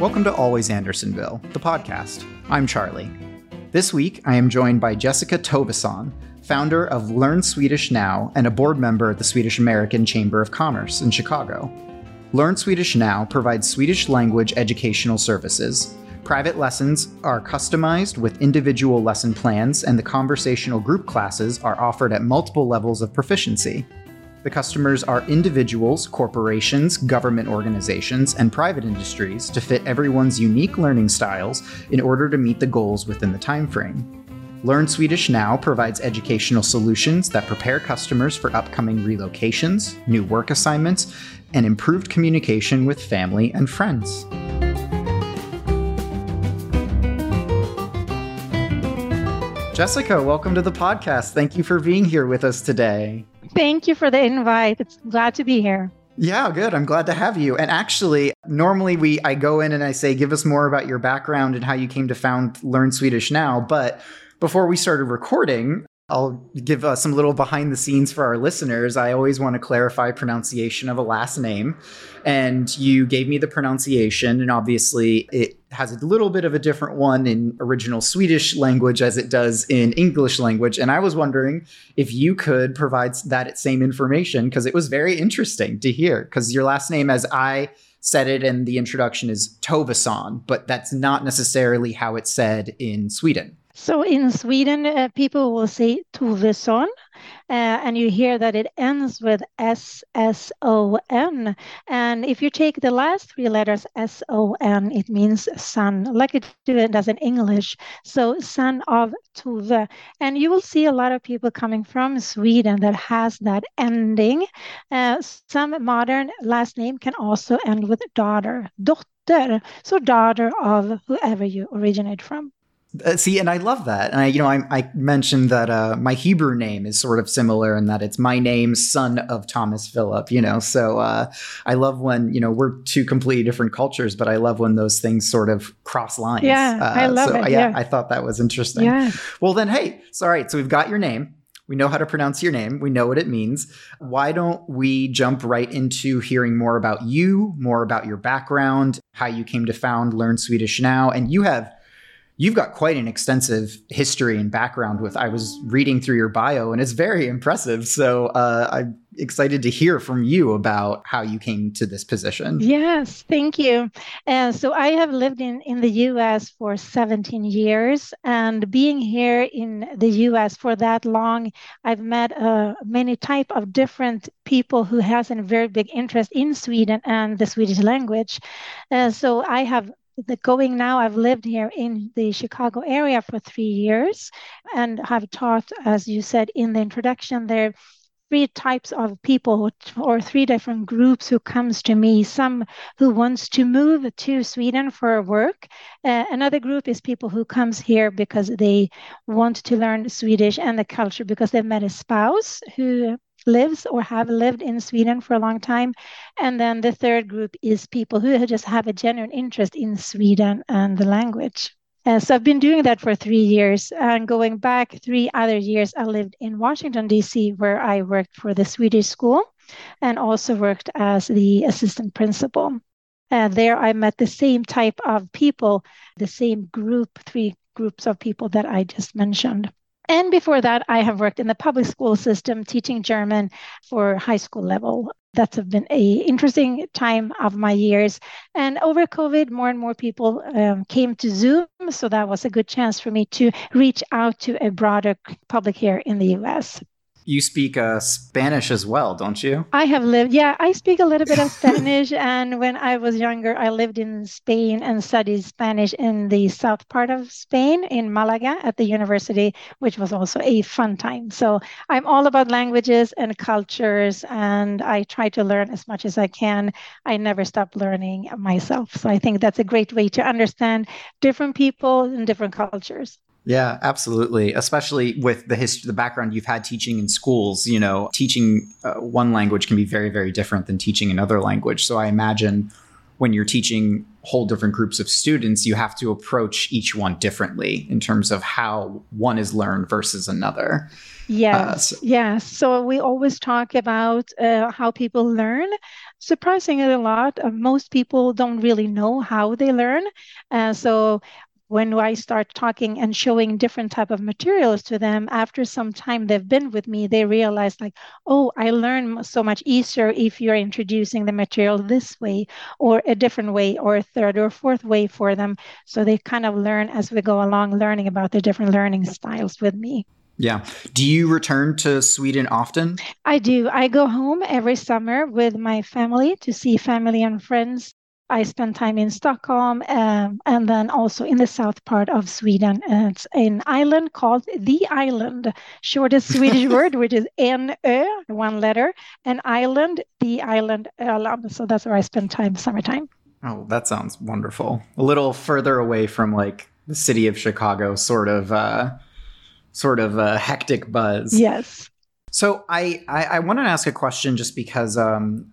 Welcome to Always Andersonville, the podcast. I'm Charlie. This week, I am joined by Jessica Tovesson, founder of Learn Swedish Now and a board member at the Swedish American Chamber of Commerce in Chicago. Learn Swedish Now provides Swedish language educational services. Private lessons are customized with individual lesson plans, and the conversational group classes are offered at multiple levels of proficiency. The customers are individuals, corporations, government organizations, and private industries to fit everyone's unique learning styles in order to meet the goals within the timeframe. Learn Swedish Now provides educational solutions that prepare customers for upcoming relocations, new work assignments, and improved communication with family and friends. Jessica, welcome to the podcast. Thank you for being here with us today. Thank you for the invite. It's glad to be here. Yeah, good. I'm glad to have you. And actually, normally we I go in and I say give us more about your background and how you came to found Learn Swedish Now, but before we started recording, I'll give uh, some little behind the scenes for our listeners. I always want to clarify pronunciation of a last name. And you gave me the pronunciation, and obviously it has a little bit of a different one in original Swedish language as it does in English language. And I was wondering if you could provide that same information because it was very interesting to hear. Because your last name, as I said it in the introduction, is Tovesson, but that's not necessarily how it's said in Sweden. So in Sweden, uh, people will say Tovesson, uh, and you hear that it ends with S S O N. And if you take the last three letters S O N, it means son, like it does in English. So son of Tove. And you will see a lot of people coming from Sweden that has that ending. Uh, some modern last name can also end with daughter, dotter. So daughter of whoever you originate from. Uh, see, and I love that. And I, you know, I, I mentioned that uh, my Hebrew name is sort of similar in that it's my name, son of Thomas Philip. You know, so uh, I love when you know we're two completely different cultures, but I love when those things sort of cross lines. Yeah, I uh, love so, it. Yeah, Yeah. I thought that was interesting. Yeah. Well, then, hey, so all right, so we've got your name. We know how to pronounce your name. We know what it means. Why don't we jump right into hearing more about you, more about your background, how you came to found Learn Swedish Now, and you have you've got quite an extensive history and background with i was reading through your bio and it's very impressive so uh, i'm excited to hear from you about how you came to this position Yes, thank you. Uh, so I have lived in, in the US for 17 years, and being here in the US for that long, I've met uh, many type of different people who has a very big interest in Sweden and the Swedish language. Uh, so I have the going now i've lived here in the chicago area for three years and have taught as you said in the introduction there three types of people or three different groups who comes to me. Some who wants to move to sweden for work uh, another group is people who comes here because they want to learn swedish and the culture because they've met a spouse who lives or have lived in sweden for a long time and then the third group is people who just have a genuine interest in sweden and the language uh, so I've been doing that for three years. And going back three other years, I lived in Washington, D.C., where I worked for the Swedish school and also worked as the assistant principal. And there I met the same type of people, the same group, three groups of people that I just mentioned. And before that, I have worked in the public school system teaching German for high school level. That's been a interesting time of my years. And over COVID, more and more people um, came to Zoom, so that was a good chance for me to reach out to a broader public here in the US. You speak uh, spanish as well don't you I have lived, yeah, I speak a little bit of Spanish. and when I was younger, I lived in Spain and studied Spanish in the south part of Spain, in Malaga at the university, which was also a fun time. So I'm all about languages and cultures, and I try to learn as much as I can. I never stop learning myself. So I think that's a great way to understand different people and different cultures. Yeah, absolutely. Especially with the history, the background you've had teaching in schools. You know, teaching uh, one language can be very, very different than teaching another language. So I imagine when you're teaching whole different groups of students, you have to approach each one differently in terms of how one is learned versus another. Yes, uh, so. yes. So we always talk about uh, how people learn. Surprisingly, a lot, uh, most people don't really know how they learn. Uh, so when I start talking and showing different type of materials to them, after some time they've been with me, they realize like, oh, I learn so much easier if you're introducing the material this way or a different way or a third or fourth way for them. So they kind of learn as we go along, learning about the different learning styles with me. Yeah. Do you return to Sweden often? I do. I go home every summer with my family to see family and friends. I spend time in Stockholm um, and then also in the south part of Sweden. It's an island called the island, shortest Swedish word, which is en ö, one letter, an island, the island Öland. So that's where I spend time summertime. Oh, that sounds wonderful. A little further away from like the city of Chicago, sort of, uh, sort of a hectic buzz. Yes. So I I, I want to ask a question just because um,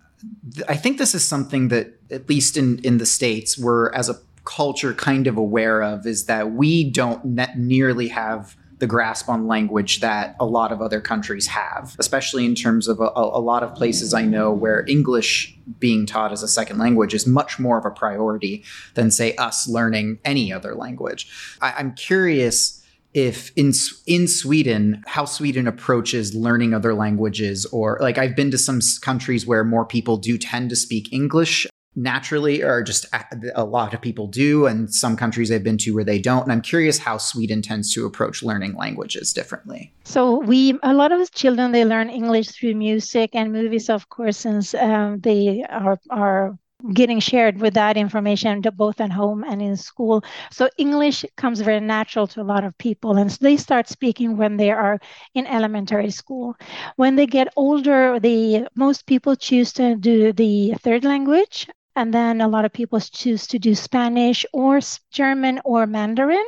I think this is something that, at least in, in the States, we're as a culture kind of aware of is that we don't ne- nearly have the grasp on language that a lot of other countries have, especially in terms of a, a, lot of places I know where English being taught as a second language is much more of a priority than, say, us learning any other language. I, I'm curious if in in Sweden how Sweden approaches learning other languages or like I've been to some countries where more people do tend to speak English naturally or just a lot of people do and some countries I've been to where they don't and I'm curious how Sweden tends to approach learning languages differently. So we a lot of children they learn English through music and movies of course since um, they are are getting shared with that information both at home and in school. So English comes very natural to a lot of people, and so they start speaking when they are in elementary school. When they get older, the most people choose to do the third language, and then a lot of people choose to do Spanish or German or Mandarin,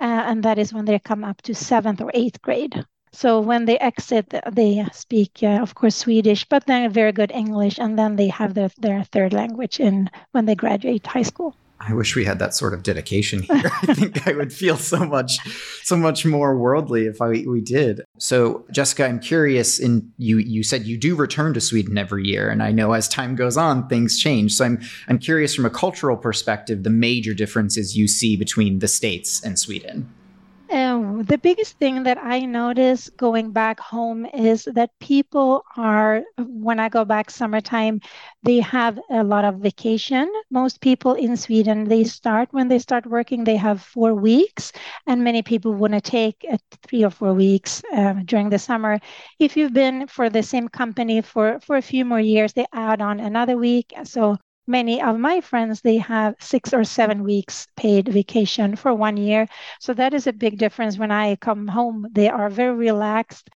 uh, and that is when they come up to seventh or eighth grade. So when they exit, they speak, uh, of course, Swedish, but then very good English, and then they have their, their third language in when they graduate high school. I wish we had that sort of dedication here. I think I would feel so much, so much more worldly if I, we did. So, Jessica, I'm curious. In you, you said you do return to Sweden every year, and I know as time goes on, things change. So, I'm I'm curious from a cultural perspective, the major differences you see between the states and Sweden. Um, the biggest thing that I notice going back home is that people are, when I go back summertime, they have a lot of vacation. Most people in Sweden, they start when they start working, they have four weeks, and many people want to take uh, three or four weeks uh, during the summer. If you've been for the same company for, for a few more years, they add on another week. So many of my friends they have six or seven weeks paid vacation for one year. So that is a big difference. When i come home they are very relaxed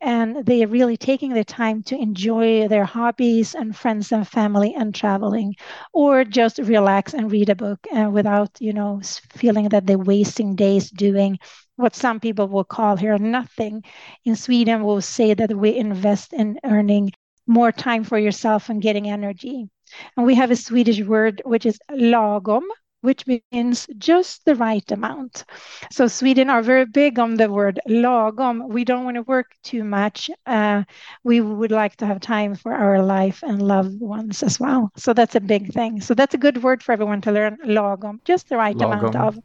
and they are really taking the time to enjoy their hobbies and friends and family and traveling or just relax and read a book uh, without you know feeling that they're wasting days doing what some people will call here nothing. In sweden we'll say that we invest in earning more time for yourself and getting energy and we have a Swedish word which is lagom, which means just the right amount. So Sweden are very big on the word lagom. We don't want to work too much. Uh, we would like to have time for our life and loved ones as well. So that's a big thing. So that's a good word for everyone to learn lagom, just the right lagom. amount of.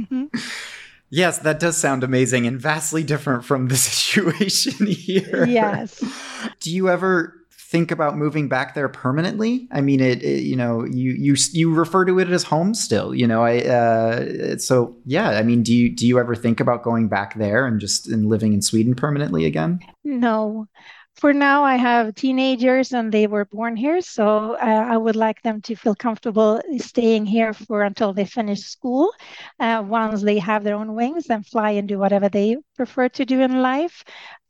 mm-hmm. Yes, that does sound amazing and vastly different from the situation here. Yes. Do you ever think about moving back there permanently? I mean, it, it, you know you you you refer to it as home still. You know, I uh, so yeah. I mean, do you do you ever think about going back there and just and living in Sweden permanently again? No. For now, I have teenagers and they were born here, so uh, I would like them to feel comfortable staying here for until they finish school. Uh, once they have their own wings and fly and do whatever they prefer to do in life,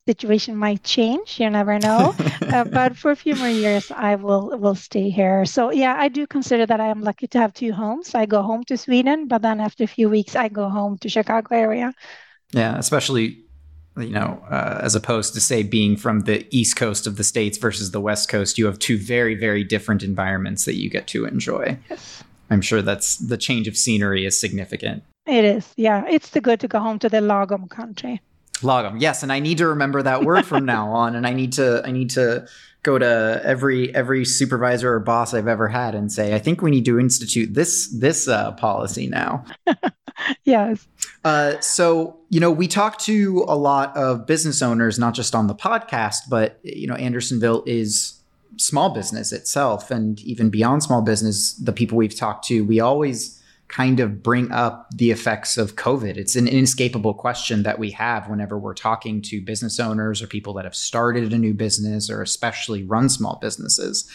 situation might change you never know uh, but for a few more years i will will stay here so yeah i do consider that i am lucky to have two homes i go home to sweden but then after a few weeks i go home to chicago area yeah especially you know uh, as opposed to say being from the east coast of the states versus the west coast you have two very very different environments that you get to enjoy yes I'm sure that's the change of scenery is significant. It is, yeah. It's the good to go home to the Lagom country. Lagom, yes, and I need to remember that word from now on, and I need to I need to go to every every supervisor or boss I've ever had and say, I think we need to institute this this uh, policy now. yes. Uh, so you know, we talk to a lot of business owners, not just on the podcast, but you know, Andersonville is small business itself, and even beyond small business, the people we've talked to, we always kind of bring up the effects of COVID. It's an inescapable question that we have whenever we're talking to business owners or people that have started a new business or especially run small businesses.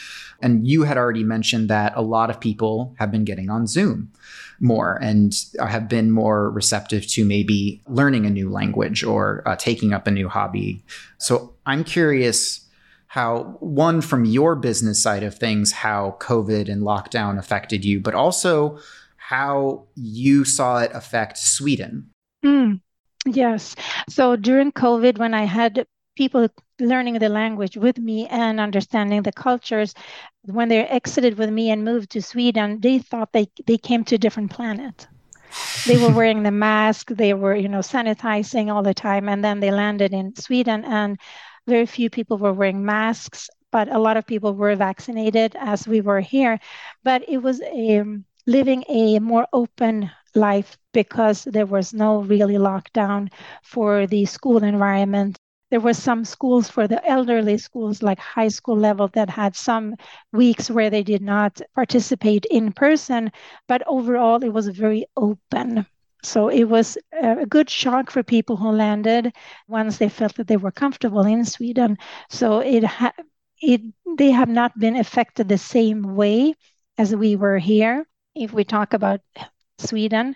And you had already mentioned that a lot of people have been getting on Zoom more and have been more receptive to maybe learning a new language or uh, taking up a new hobby. So I'm curious how one from your business side of things how covid and lockdown affected you but also how you saw it affect Sweden. Mm, yes. So during COVID, when I had people learning the language with me and understanding the cultures, when they exited with me and moved to Sweden, they thought they, they came to a different planet. they were wearing the mask, they were, you know, sanitizing all the time, and then they landed in Sweden and very few people were wearing masks but a lot of people were vaccinated as we were here. But it was a living a more open life because there was no really lockdown for the school environment. There were some schools for the elderly schools, like high school level, that had some weeks where they did not participate in person, but overall it was very open. So it was a good shock for people who landed once they felt that they were comfortable in Sweden. So it ha- it they have not been affected the same way as we were here if we talk about Sweden,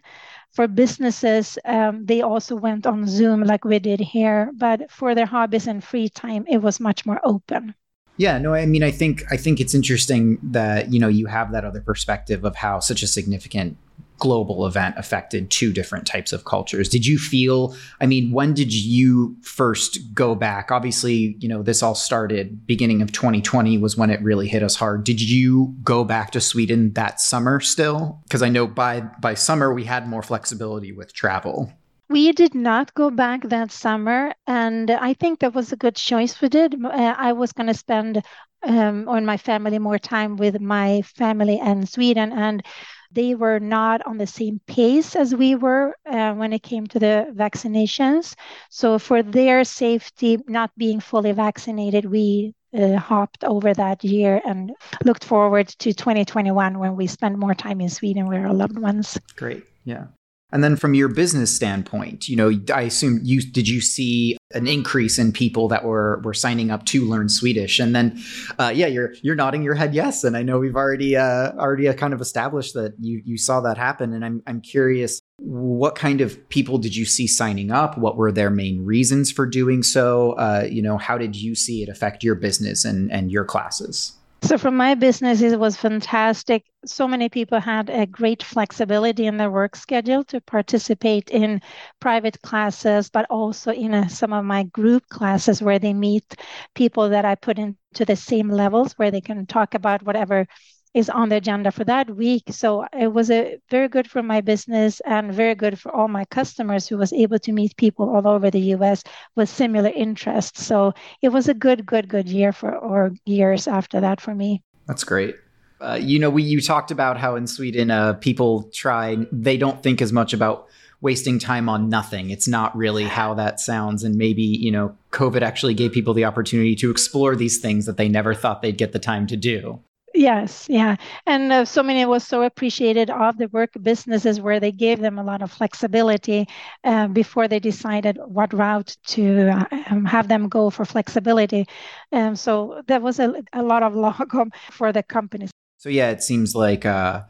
for businesses, um, they also went on Zoom like we did here, but for their hobbies and free time, it was much more open. Yeah, no, I mean, I think I think it's interesting that you know you have that other perspective of how such a significant global event affected two different types of cultures. Did you feel, I mean, when did you first go back? Obviously, you know, this all started beginning of 2020 was when it really hit us hard. Did you go back to Sweden that summer still? Because I know by by summer we had more flexibility with travel. We did not go back that summer, and I think that was a good choice we did. Uh, I was going to spend um, on my family more time with my family in Sweden, and they were not on the same pace as we were uh, when it came to the vaccinations. So, for their safety, not being fully vaccinated, we uh, hopped over that year and looked forward to 2021 when we spend more time in Sweden with our loved ones. Great. Yeah. And then from your business standpoint, you know, I assume you did you see an increase in people that were were signing up to learn Swedish? And then, uh, yeah, you're you're nodding your head yes. And I know we've already uh, already uh, kind of established that you you saw that happen. And I'm I'm curious, what kind of people did you see signing up? What were their main reasons for doing so? Uh, you know, how did you see it affect your business and and your classes? So from my business, it was fantastic. So many people had a great flexibility in their work schedule to participate in private classes, but also in a, some of my group classes where they meet people that I put into the same levels where they can talk about whatever is on the agenda for that week. So it was a very good for my business and very good for all my customers who was able to meet people all over the US with similar interests. So it was a good, good, good year for or years after that for me. That's great. Uh, you know, we you talked about how in Sweden uh, people try they don't think as much about wasting time on nothing. It's not really how that sounds. And maybe, you know, COVID actually gave people the opportunity to explore these things that they never thought they'd get the time to do. Yes, yeah. And uh, so many was so appreciated of the work businesses where they gave them a lot of flexibility uh, before they decided what route to uh, have them go for flexibility. Um, so there was a, a lot of lagom for the companies. So yeah, it seems like uh,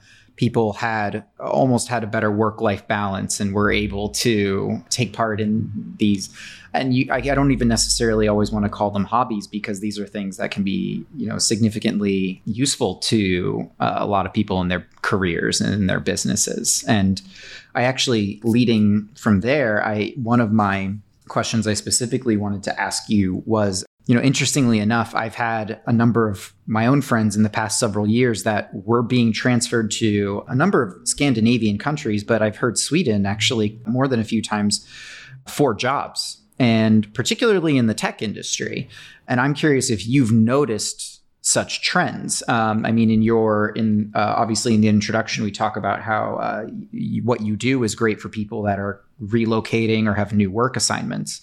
people had almost had a better work life balance and were able to take part in these. And you, I, I, don't even necessarily always want to call them hobbies because these are things that can be you know significantly useful to uh, a lot of people in their careers and in their businesses. And i actually leading from there i one of my questions i specifically wanted to ask you was you know, interestingly enough, I've had a number of my own friends in the past several years that were being transferred to a number of Scandinavian countries, but I've heard Sweden actually more than a few times for jobs, and particularly in the tech industry. And I'm curious if you've noticed such trends. Um, I mean, in your in uh, obviously in the introduction, we talk about how uh, y- what you do is great for people that are relocating or have new work assignments.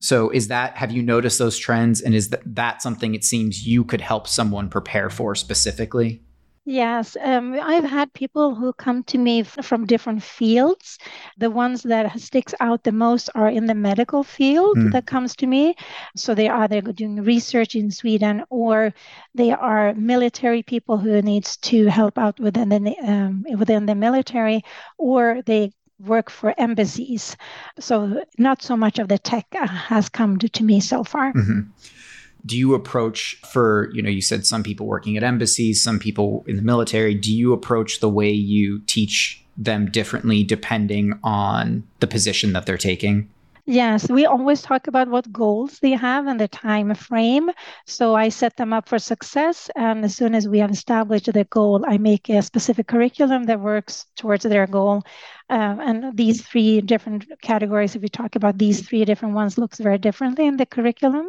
So is that have you noticed those trends and is that, that something it seems you could help someone prepare for specifically? Yes, um, I've had people who come to me f- from different fields. The ones that sticks out the most are in the medical field mm. that comes to me. So they are either doing research in Sweden or they are military people who needs to help out within the um, within the military, or they work for embassies. So not so much of the tech uh, has come to, to me so far. Mm-hmm. Do you approach for, you know, you said some people working at embassies, some people in the military, do you approach the way you teach them differently depending on the position that they're taking? Yes, we always talk about what goals they have and the time frame. So I set them up for success. And as soon as we have established the goal, I make a specific curriculum that works towards their goal. Uh, and these three different categories, if we talk about these three different ones, looks very differently in the curriculum.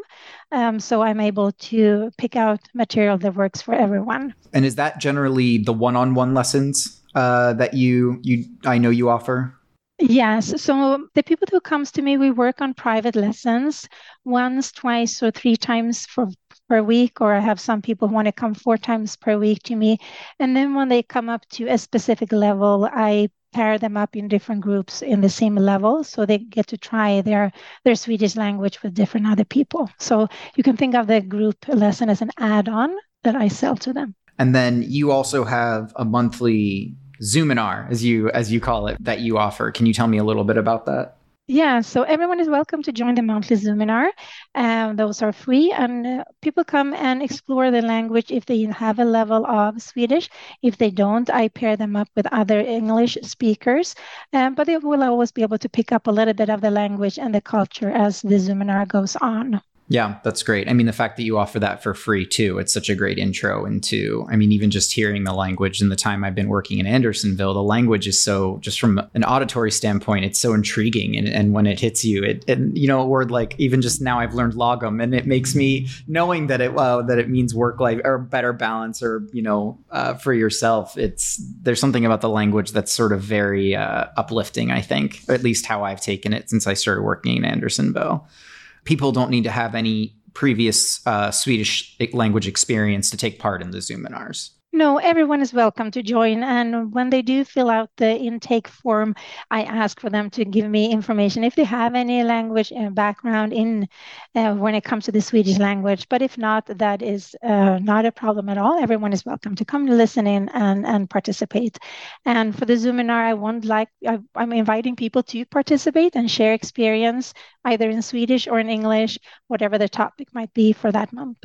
Um, so I'm able to pick out material that works for everyone. And is that generally the one-on-one lessons uh, that you you I know you offer? Yes. So the people who comes to me, we work on private lessons once, twice, or three times for per week, or I have some people who want to come four times per week to me. And then when they come up to a specific level, I pair them up in different groups in the same level so they get to try their their Swedish language with different other people. So you can think of the group lesson as an add-on that I sell to them. And then you also have a monthly Zoominar, as you as you call it, that you offer. Can you tell me a little bit about that? Yeah, so everyone is welcome to join the monthly Zoominar. Um, those are free, and uh, people come and explore the language if they have a level of Swedish. If they don't, I pair them up with other English speakers, um, but they will always be able to pick up a little bit of the language and the culture as the Zoominar goes on. Yeah, that's great. I mean, the fact that you offer that for free too, it's such a great intro into, I mean, even just hearing the language in the time I've been working in Andersonville, the language is so, just from an auditory standpoint, it's so intriguing. And, and when it hits you, it, and you know, a word like, even just now I've learned lagom and it makes me knowing that it, well, that it means work life or better balance or, you know, uh, for yourself. It's, there's something about the language that's sort of very uh, uplifting, I think, at least how I've taken it since I started working in Andersonville people don't need to have any previous uh, Swedish language experience to take part in the Zoominars. No, everyone is welcome to join. And when they do fill out the intake form, I ask for them to give me information if they have any language uh, background in uh, when it comes to the Swedish language. But if not, that is uh, not a problem at all. Everyone is welcome to come to listen in and, and participate. And for the Zoominar, I want like I, I'm inviting people to participate and share experience either in Swedish or in English, whatever the topic might be for that month.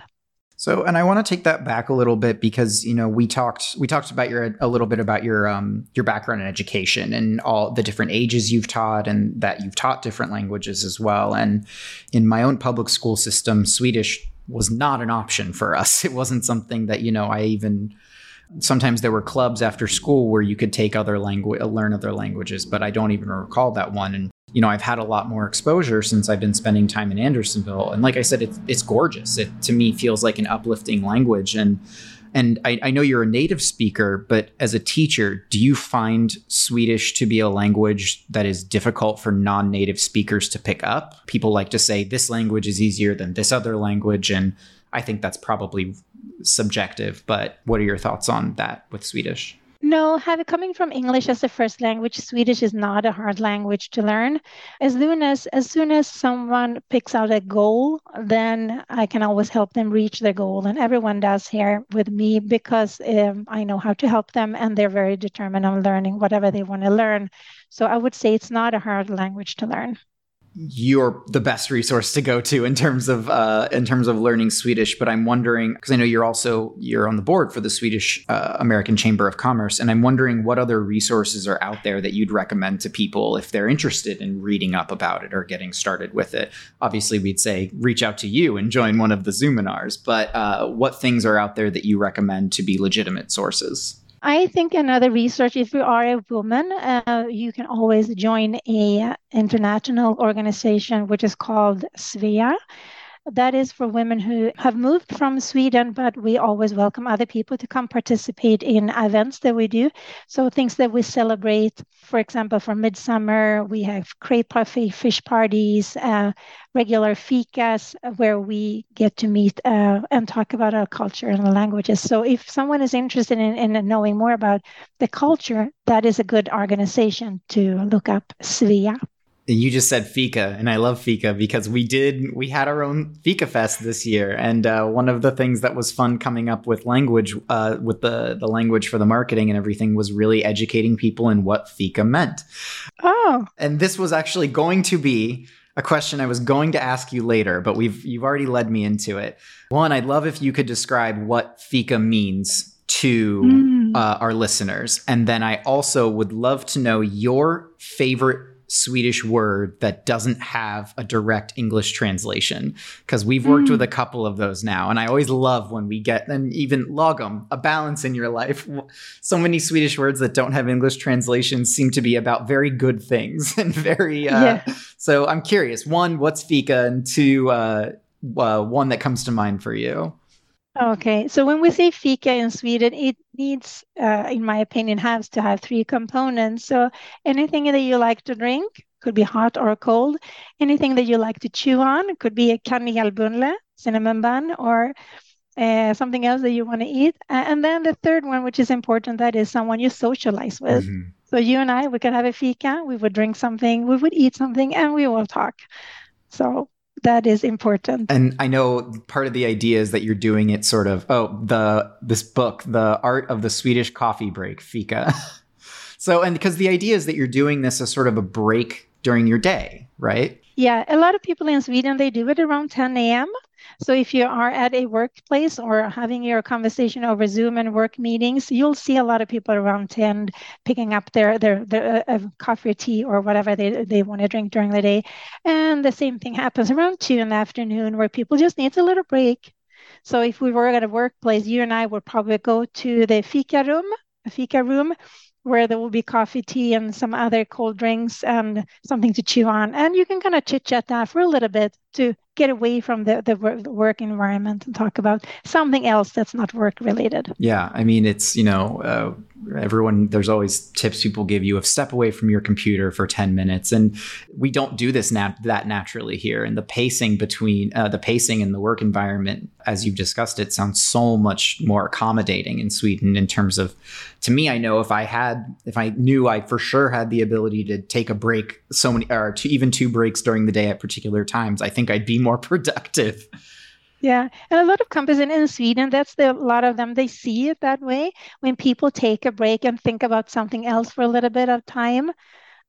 So, and I want to take that back a little bit because you know we talked we talked about your a little bit about your um your background in education and all the different ages you've taught and that you've taught different languages as well. And in my own public school system, Swedish was not an option for us. It wasn't something that you know I even sometimes there were clubs after school where you could take other language uh, learn other languages but i don't even recall that one and you know, I've had a lot more exposure since I've been spending time in Andersonville. And like I said, it's, it's gorgeous. It to me feels like an uplifting language. And and I, I know you're a native speaker, but as a teacher, do you find Swedish to be a language that is difficult for non-native speakers to pick up? People like to say this language is easier than this other language, and I think that's probably subjective. But what are your thoughts on that with Swedish? No, having coming from English as a first language, Swedish is not a hard language to learn. As soon as as soon as someone picks out a goal, then I can always help them reach their goal, and everyone does here with me because um, I know how to help them, and they're very determined on learning whatever they want to learn. So I would say it's not a hard language to learn. You're the best resource to go to in terms of uh, in terms of learning Swedish. But I'm wondering because I know you're also you're on the board for the Swedish uh, American Chamber of Commerce, and I'm wondering what other resources are out there that you'd recommend to people if they're interested in reading up about it or getting started with it. Obviously, we'd say reach out to you and join one of the Zoominars. But uh, what things are out there that you recommend to be legitimate sources? I think another research, if you are a woman, uh, you can always join a international organization which is called Svea. That is for women who have moved from Sweden, but we always welcome other people to come participate in events that we do. So things that we celebrate, for example, for midsummer, we have crepe fish parties, uh, regular fikas where we get to meet uh, and talk about our culture and languages. So if someone is interested in, in knowing more about the culture, that is a good organization to look up Svea you just said fika and i love fika because we did we had our own fika fest this year and uh, one of the things that was fun coming up with language uh, with the the language for the marketing and everything was really educating people in what fika meant oh and this was actually going to be a question I was going to ask you later, but we've you've already led me into it. One, I'd love if you could describe what fika means to mm. uh, our listeners, and then I also would love to know your favorite Swedish word that doesn't have a direct English translation because we've worked mm. with a couple of those now. And I always love when we get, and even lagom a balance in your life. So many Swedish words that don't have English translations seem to be about very good things and very, uh, yeah. so I'm curious one, what's fika? And two, uh, uh, one that comes to mind for you. Okay, so when we say fika in Sweden, it needs, uh, in my opinion, has to have three components. So anything that you like to drink could be hot or cold. Anything that you like to chew on could be a kanelbulle, cinnamon bun, or uh, something else that you want to eat. and then the third one, which is important, that is someone you socialize with. Mm-hmm. So you and I, we could have a fika, we would drink something, we would eat something, and we will talk. So that is important. And I know part of the idea is that you're doing it sort of oh the this book, the art of the Swedish coffee break, fika. so and because the idea is that you're doing this as sort of a break during your day, right? Yeah, a lot of people in Sweden they do it around 10 a.m. So if you are at a workplace or having your conversation over Zoom and work meetings, you'll see a lot of people around 10 picking up their their, their uh, coffee or tea or whatever they, they want to drink during the day. And the same thing happens around 2 in the afternoon where people just need a little break. So if we were at a workplace, you and I would probably go to the fika room, fika room, where there will be coffee, tea, and some other cold drinks and something to chew on. And you can kind of chit chat that for a little bit to get away from the, the work environment and talk about something else that's not work related. Yeah. I mean, it's, you know, uh, everyone there's always tips people give you of step away from your computer for 10 minutes and we don't do this nat- that naturally here and the pacing between uh, the pacing in the work environment as you've discussed it sounds so much more accommodating in sweden in terms of to me i know if i had if i knew i for sure had the ability to take a break so many or to even two breaks during the day at particular times i think i'd be more productive yeah, and a lot of companies in, in Sweden, that's the, a lot of them, they see it that way. When people take a break and think about something else for a little bit of time,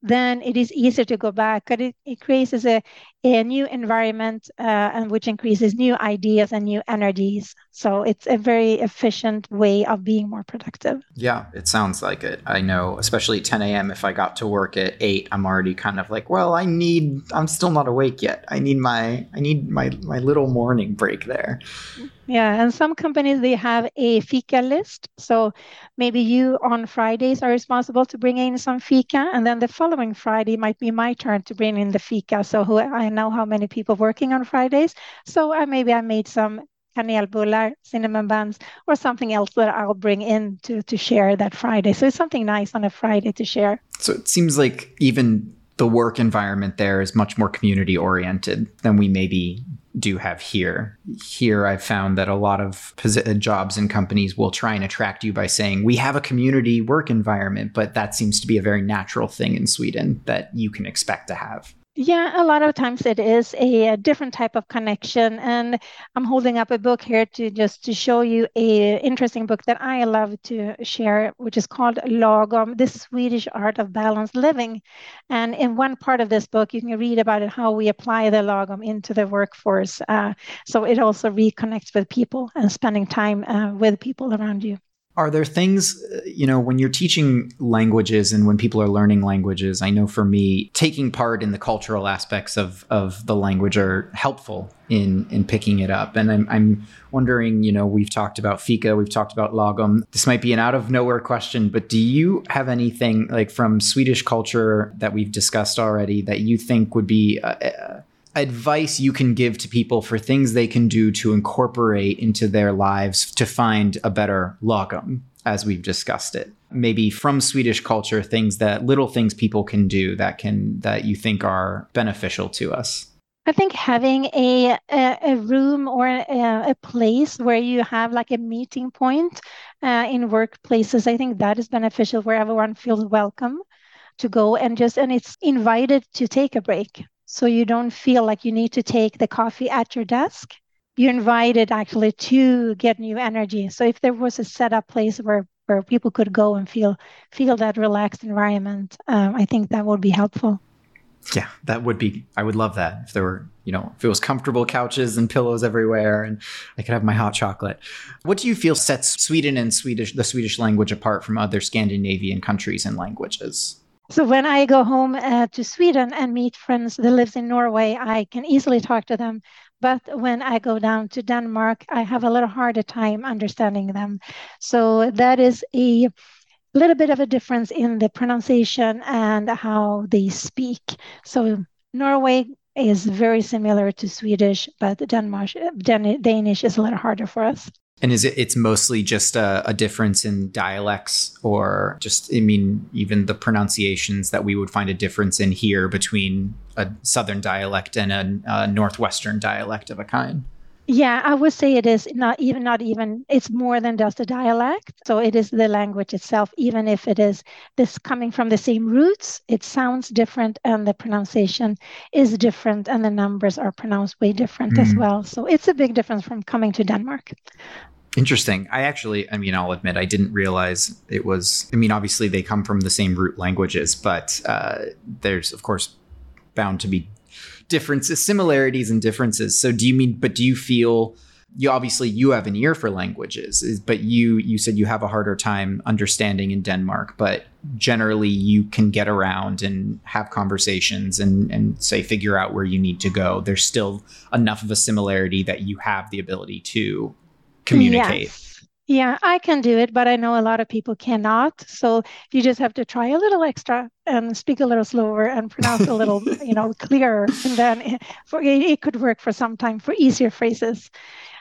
then it is easier to go back. But it, it creates a, a new environment uh, and which increases new ideas and new energies. So it's a very efficient way of being more productive. Yeah, it sounds like it. I know, especially 10 a.m. If I got to work at eight, I'm already kind of like, well, I need. I'm still not awake yet. I need my. I need my my little morning break there. Yeah, and some companies they have a fika list. So maybe you on Fridays are responsible to bring in some fika, and then the following Friday might be my turn to bring in the fika. So who I know how many people working on Fridays. So I, maybe I made some kanelbullar, cinnamon buns, or something else that I'll bring in to, to share that Friday. So it's something nice on a Friday to share. So it seems like even the work environment there is much more community oriented than we maybe do have here. Here, I've found that a lot of uh, jobs and companies will try and attract you by saying, We have a community work environment, but that seems to be a very natural thing in Sweden that you can expect to have. Yeah, a lot of times it is a, a, different type of connection. And I'm holding up a book here to just to show you a interesting book that I love to share, which is called Lagom, The Swedish Art of Balanced Living. And in one part of this book, you can read about it, how we apply the Lagom into the workforce. Uh, so it also reconnects with people and spending time uh, with people around you. Are there things, uh, you know, when you're teaching languages and when people are learning languages, I know for me, taking part in the cultural aspects of, of the language are helpful in, in picking it up. And I'm, I'm wondering, you know, we've talked about Fika, we've talked about Lagom. This might be an out of nowhere question, but do you have anything like from Swedish culture that we've discussed already that you think would be uh, uh advice you can give to people for things they can do to incorporate into their lives to find a better lagom, as we've discussed it. Maybe from swedish culture things that little things people can do that can that you think are beneficial to us. I think having a a, a room or a, a, place where you have like a meeting point uh, in workplaces, I think that is beneficial where everyone feels welcome to go and just and it's invited to take a break so you don't feel like you need to take the coffee at your desk. You're invited actually to get new energy. So if there was a set up place where where people could go and feel feel that relaxed environment, um, I think that would be helpful. Yeah, that would be. I would love that if there were, you know, if it was comfortable couches and pillows everywhere, and I could have my hot chocolate. What do you feel sets Sweden and Swedish the Swedish language apart from other Scandinavian countries and languages? So when I go home uh, to Sweden and meet friends that lives in Norway, I can easily talk to them. But when I go down to Denmark, I have a little harder time understanding them. So that is a little bit of a difference in the pronunciation and how they speak. So Norway is very similar to Swedish, but Denmark, Dan- Danish is a little harder for us. And is it it's mostly just a, a, difference in dialects or just I mean even the pronunciations that we would find a difference in here between a southern dialect and a, a northwestern dialect of a kind? Yeah, I would say it is not even not even it's more than just a dialect. So it is the language itself, even if it is this coming from the same roots, it sounds different and the pronunciation is different and the numbers are pronounced way different mm. as well. So it's a big difference from coming to Denmark. Interesting. I actually, I mean, I'll admit, I didn't realize it was. I mean, obviously, they come from the same root languages, but uh, there's, of course, bound to be differences, similarities and differences. So do you mean, but do you feel you obviously you have an ear for languages, but you you said you have a harder time understanding in Denmark, but generally you can get around and have conversations and and say figure out where you need to go. There's still enough of a similarity that you have the ability to hmm, communicate. Yes. Yeah, I can do it, but I know a lot of people cannot. So you just have to try a little extra and speak a little slower and pronounce a little, you know, clearer. And then for it could work for some time for easier phrases.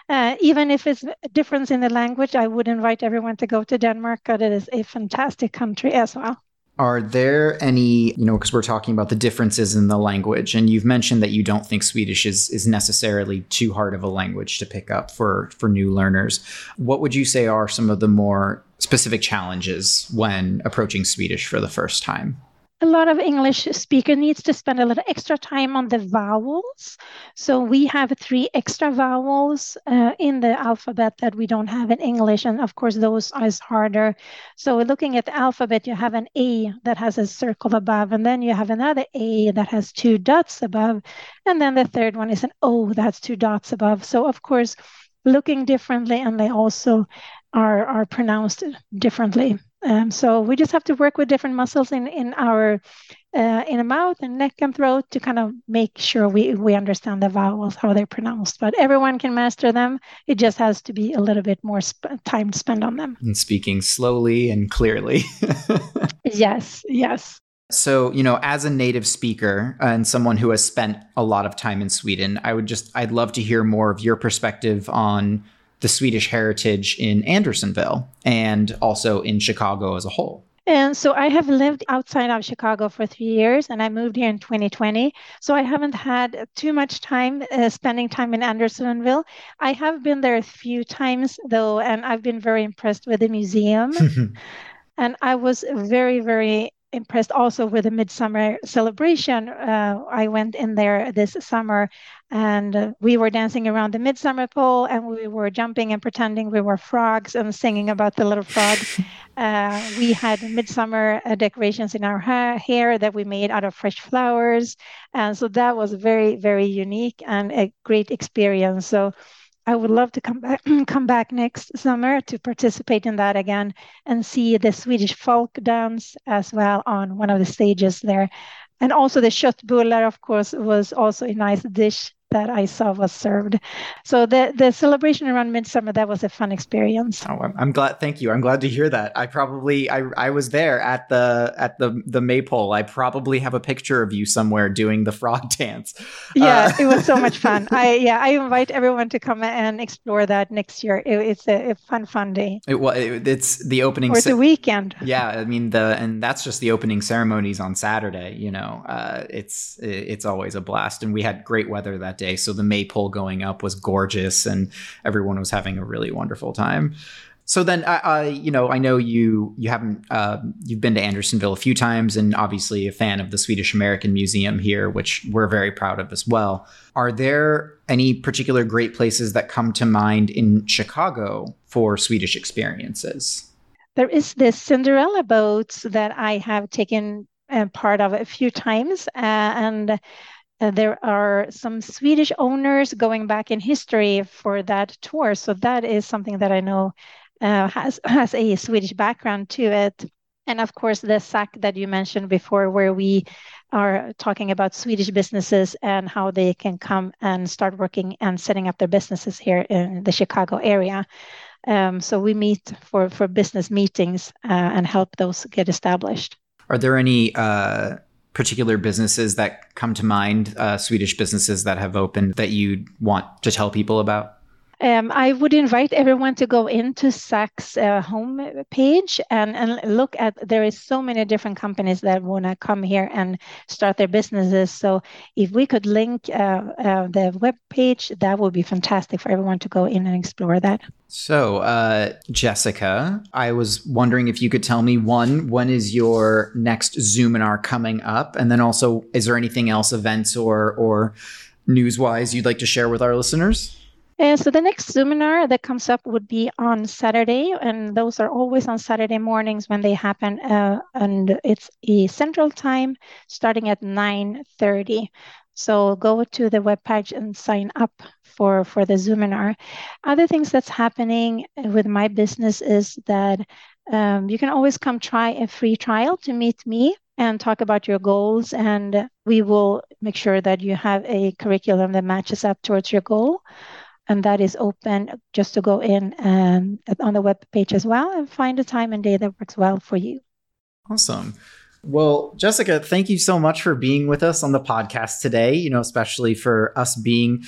Uh, even if it's a difference in the language, I would invite everyone to go to Denmark it is a fantastic country as well. Are there any, you know, because we're talking about the differences in the language, and you've mentioned that you don't think Swedish is is necessarily too hard of a language to pick up for for new learners. What would you say are some of the more specific challenges when approaching Swedish for the first time? A lot of English speaker needs to spend a little extra time on the vowels. So we have three extra vowels uh, in the alphabet that we don't have in English. And of course, those are harder. So looking at the alphabet, you have an A that has a circle above, and then you have another A that has two dots above. And then the third one is an O that has two dots above. So of course, looking differently, and they also are, are pronounced differently. Um, so we just have to work with different muscles in in our uh, in the mouth and neck and throat to kind of make sure we we understand the vowels how they're pronounced. But everyone can master them. It just has to be a little bit more sp- time spent on them. And speaking slowly and clearly. yes. Yes. So, you know, as a native speaker and someone who has spent a lot of time in Sweden, I would just, I'd love to hear more of your perspective on the Swedish heritage in Andersonville and also in Chicago as a whole. And so I have lived outside of Chicago for three years and I moved here in 2020. So I haven't had too much time uh, spending time in Andersonville. I have been there a few times though, and I've been very impressed with the museum. and I was very, very impressed also with the midsummer celebration. Uh, I went in there this summer and we were dancing around the midsummer pole and we were jumping and pretending we were frogs and singing about the little frogs. Uh, we had midsummer uh, decorations in our ha- hair that we made out of fresh flowers. And so that was very, very unique and a great experience. So I would love to come back come back next summer to participate in that again and see the Swedish folk dance as well on one of the stages there. And also the köttbullar, of course, was also a nice dish that I saw was served. So the the celebration around midsummer that was a fun experience. Oh, I'm, I'm glad. Thank you. I'm glad to hear that. I probably I I was there at the at the the maypole. I probably have a picture of you somewhere doing the frog dance. Yeah, uh, it was so much fun. I yeah, I invite everyone to come and explore that next year. It, it's a, a, fun fun day. It well, it, it's the opening. Or it's a weekend. Yeah, I mean the and that's just the opening ceremonies on Saturday. You know, uh, it's it's always a blast, and we had great weather that day day. So the maypole going up was gorgeous, and everyone was having a really wonderful time. So then, I, you know, I know you you haven't uh, you've been to Andersonville a few times, and obviously a fan of the Swedish American Museum here, which we're very proud of as well. Are there any particular great places that come to mind in Chicago for Swedish experiences? There is this Cinderella boat that I have taken uh, part of a few times, uh, and there are some Swedish owners going back in history for that tour. So that is something that I know uh, has has a Swedish background to it. And of course, the SAC that you mentioned before, where we are talking about Swedish businesses and how they can come and start working and setting up their businesses here in the Chicago area. Um, so we meet for for business meetings uh, and help those get established. Are there any uh, particular businesses that come to mind, uh, Swedish businesses that have opened that you want to tell people about? Um, I would invite everyone to go into SAC's uh, home page and, and look at. There is so many different companies that want to come here and start their businesses. So if we could link uh, uh, the web page, that would be fantastic for everyone to go in and explore that. So, uh, Jessica, I was wondering if you could tell me one, when is your next Zoominar coming up, and then also, is there anything else, events or or news wise, you'd like to share with our listeners? Uh, so the next seminar that comes up would be on Saturday, and those are always on Saturday mornings when they happen, uh, and it's a Central Time starting at 9:30. So go to the webpage and sign up for for the Zoominar. Other things that's happening with my business is that um, you can always come try a free trial to meet me and talk about your goals, and we will make sure that you have a curriculum that matches up towards your goal and that is open just to go in and on the web page as well and find a time and day that works well for you. Awesome. Well, Jessica, thank you so much for being with us on the podcast today, you know, especially for us being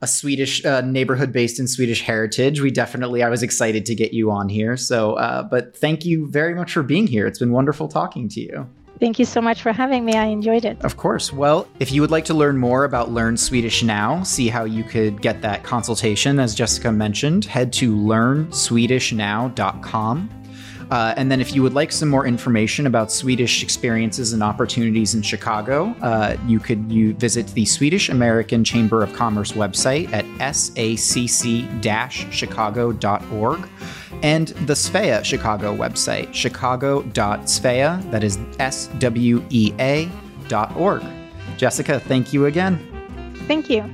a Swedish uh, neighborhood based in Swedish heritage. We definitely, I was excited to get you on here. So, uh, but thank you very much for being here. It's been wonderful talking to you. Thank you so much for having me. I enjoyed it. Of course. Well, if you would like to learn more about Learn Swedish Now, see how you could get that consultation, as Jessica mentioned, head to learnswedishnow.com. Uh, and then, if you would like some more information about Swedish experiences and opportunities in Chicago, uh, you could you visit the Swedish American Chamber of Commerce website at sacc-chicago.org and the SWEA Chicago website, chicago.swea, that is S W E A dot org. Jessica, thank you again. Thank you.